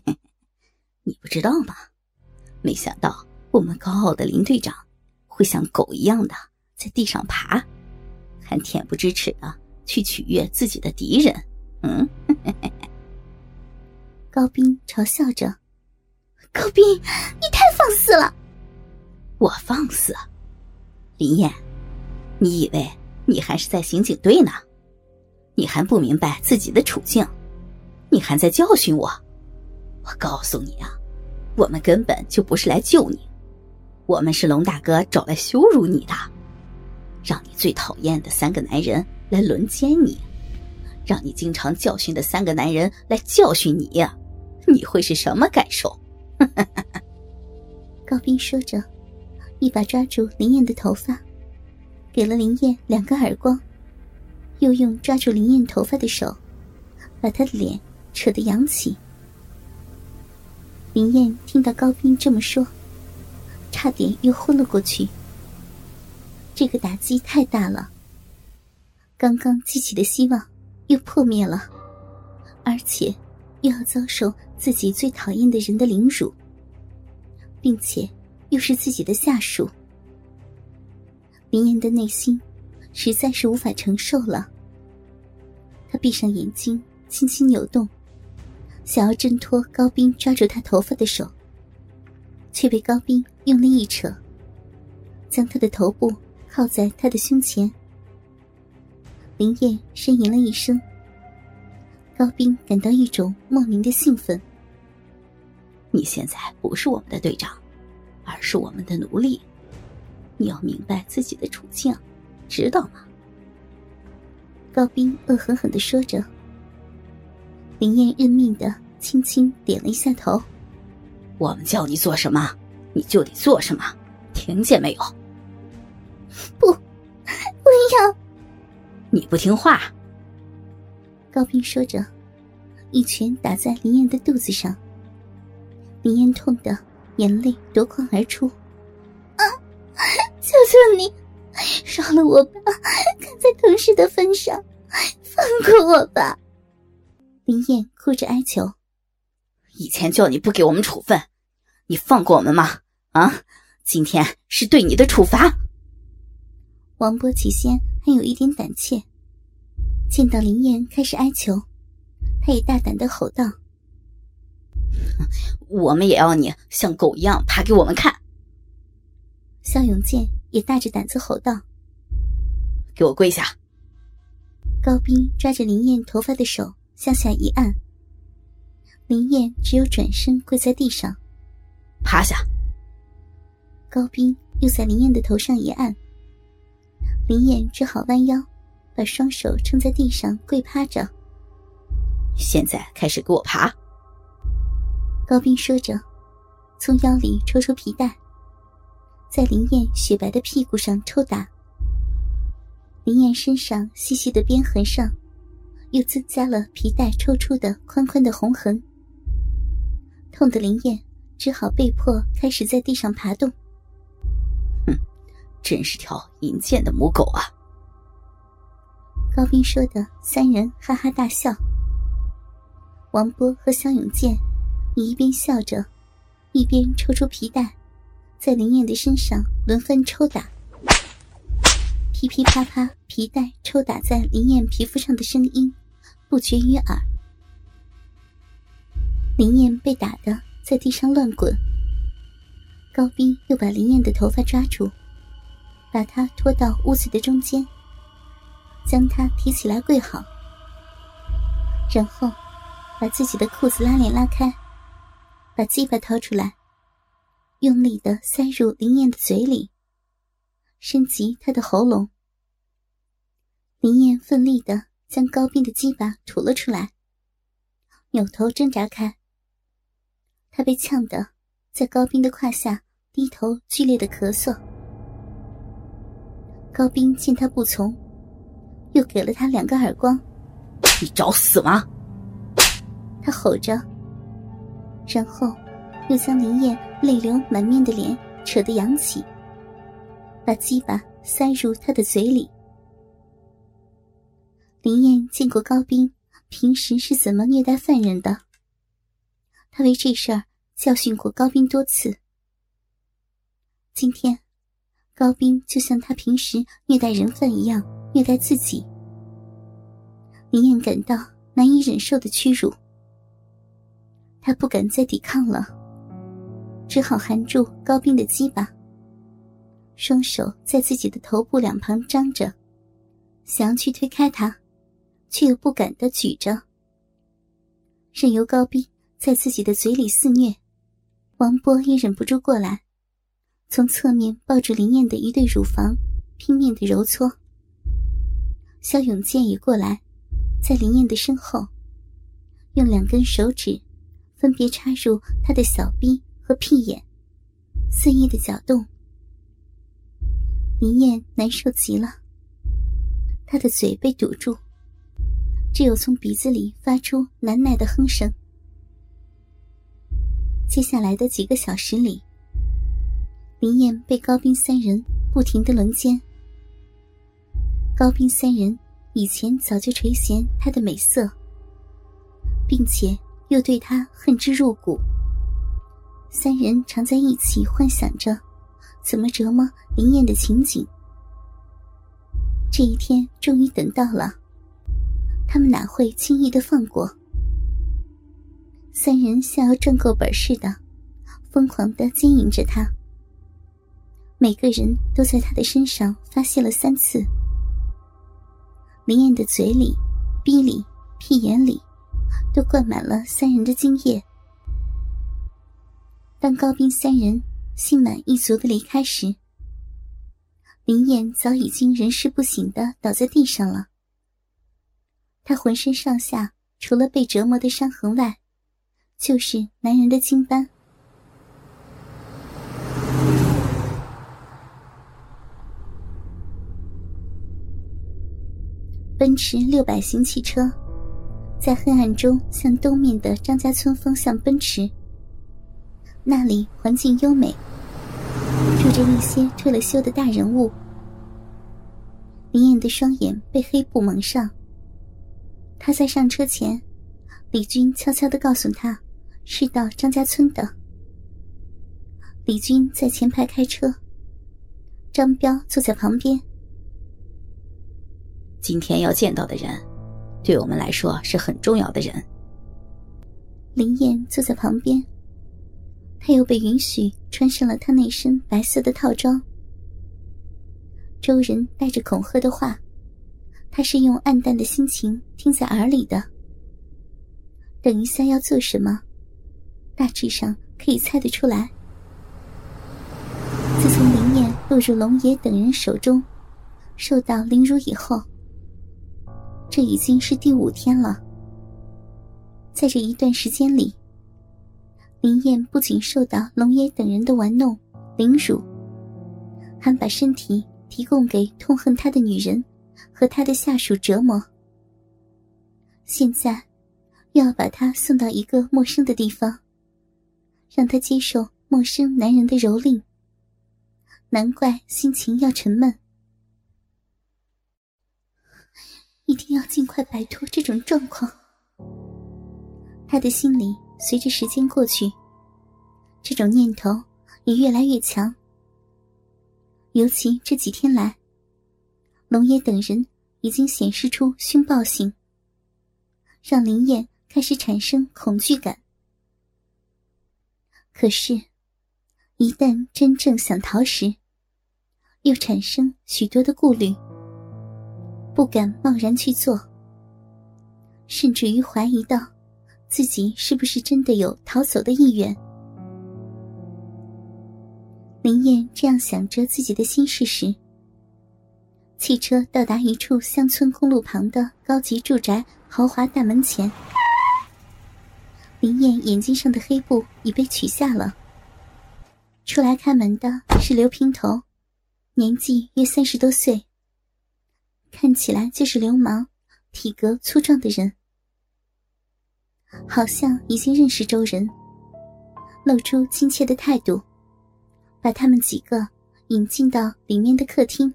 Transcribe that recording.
你不知道吗？没想到我们高傲的林队长会像狗一样的在地上爬，还恬不知耻的去取悦自己的敌人。嗯，高斌嘲笑着：“高斌，你太放肆了！”我放肆？林燕，你以为你还是在刑警队呢？你还不明白自己的处境？你还在教训我？我告诉你啊，我们根本就不是来救你，我们是龙大哥找来羞辱你的，让你最讨厌的三个男人来轮奸你，让你经常教训的三个男人来教训你，你会是什么感受？高斌说着，一把抓住林燕的头发，给了林燕两个耳光，又用抓住林燕头发的手，把她的脸扯得扬起。林燕听到高斌这么说，差点又昏了过去。这个打击太大了，刚刚激起的希望又破灭了，而且又要遭受自己最讨厌的人的凌辱，并且又是自己的下属。林燕的内心实在是无法承受了，她闭上眼睛，轻轻扭动。想要挣脱高斌抓住他头发的手，却被高斌用力一扯，将他的头部靠在他的胸前。林燕呻吟了一声。高斌感到一种莫名的兴奋。你现在不是我们的队长，而是我们的奴隶。你要明白自己的处境，知道吗？高斌恶狠狠的说着。林燕认命的轻轻点了一下头。我们叫你做什么，你就得做什么，听见没有？不，不要！你不听话。高斌说着，一拳打在林燕的肚子上。林燕痛的眼泪夺眶而出。啊！求求你，饶了我吧！看在同事的份上，放过我吧！林燕哭着哀求：“以前叫你不给我们处分，你放过我们吗？啊，今天是对你的处罚。”王波起先还有一点胆怯，见到林燕开始哀求，他也大胆的吼道：“我们也要你像狗一样爬给我们看。”肖永健也大着胆子吼道：“给我跪下！”高斌抓着林燕头发的手。向下一按，林燕只有转身跪在地上，趴下。高斌又在林燕的头上一按，林燕只好弯腰，把双手撑在地上跪趴着。现在开始给我爬。高斌说着，从腰里抽出皮带，在林燕雪白的屁股上抽打。林燕身上细细的鞭痕上。又增加了皮带抽出的宽宽的红痕，痛的林燕只好被迫开始在地上爬动。哼，真是条淫贱的母狗啊！高斌说的，三人哈哈大笑。王波和肖永健也一边笑着，一边抽出皮带，在林燕的身上轮番抽打。噼噼啪啪，皮带抽打在林燕皮肤上的声音。不绝于耳。林燕被打的在地上乱滚。高斌又把林燕的头发抓住，把她拖到屋子的中间，将她提起来跪好，然后把自己的裤子拉链拉开，把鸡巴掏出来，用力的塞入林燕的嘴里，伸及她的喉咙。林燕奋力的。将高斌的鸡巴吐了出来，扭头挣扎开。他被呛得在高斌的胯下低头剧烈的咳嗽。高斌见他不从，又给了他两个耳光。你找死吗？他吼着，然后又将林燕泪流满面的脸扯得扬起，把鸡巴塞入他的嘴里。林燕见过高斌平时是怎么虐待犯人的，他为这事儿教训过高斌多次。今天，高斌就像他平时虐待人犯一样虐待自己，林燕感到难以忍受的屈辱。他不敢再抵抗了，只好含住高斌的鸡巴，双手在自己的头部两旁张着，想要去推开他，却又不敢的举着，任由高斌在自己的嘴里肆虐。王波也忍不住过来，从侧面抱住林燕的一对乳房，拼命的揉搓。肖永健也过来，在林燕的身后，用两根手指。分别插入他的小臂和屁眼，肆意的搅动。林燕难受极了，她的嘴被堵住，只有从鼻子里发出难耐的哼声。接下来的几个小时里，林燕被高斌三人不停的轮奸。高斌三人以前早就垂涎她的美色，并且。又对他恨之入骨。三人常在一起幻想着怎么折磨林燕的情景。这一天终于等到了，他们哪会轻易的放过？三人像要赚够本似的，疯狂的经营着他。每个人都在他的身上发泄了三次。林燕的嘴里、鼻里、屁眼里。都灌满了三人的精液。当高斌三人心满意足的离开时，林燕早已经人事不省的倒在地上了。他浑身上下除了被折磨的伤痕外，就是男人的精斑。奔驰六百型汽车。在黑暗中向东面的张家村方向奔驰。那里环境优美，住着一些退了休的大人物。林燕的双眼被黑布蒙上。他在上车前，李军悄悄的告诉他，是到张家村的。李军在前排开车，张彪坐在旁边。今天要见到的人。对我们来说是很重要的人。林燕坐在旁边，她又被允许穿上了她那身白色的套装。周人带着恐吓的话，他是用暗淡的心情听在耳里的。等一下要做什么，大致上可以猜得出来。自从林燕落入龙爷等人手中，受到凌辱以后。这已经是第五天了。在这一段时间里，林燕不仅受到龙爷等人的玩弄、凌辱，还把身体提供给痛恨他的女人和他的下属折磨。现在，要把他送到一个陌生的地方，让他接受陌生男人的蹂躏。难怪心情要沉闷。一定要尽快摆脱这种状况。他的心里随着时间过去，这种念头也越来越强。尤其这几天来，龙爷等人已经显示出凶暴性，让林燕开始产生恐惧感。可是，一旦真正想逃时，又产生许多的顾虑。不敢贸然去做，甚至于怀疑到自己是不是真的有逃走的意愿。林燕这样想着自己的心事时，汽车到达一处乡村公路旁的高级住宅豪华大门前。林燕眼睛上的黑布已被取下了。出来开门的是刘平头，年纪约三十多岁。看起来就是流氓，体格粗壮的人，好像已经认识周人，露出亲切的态度，把他们几个引进到里面的客厅。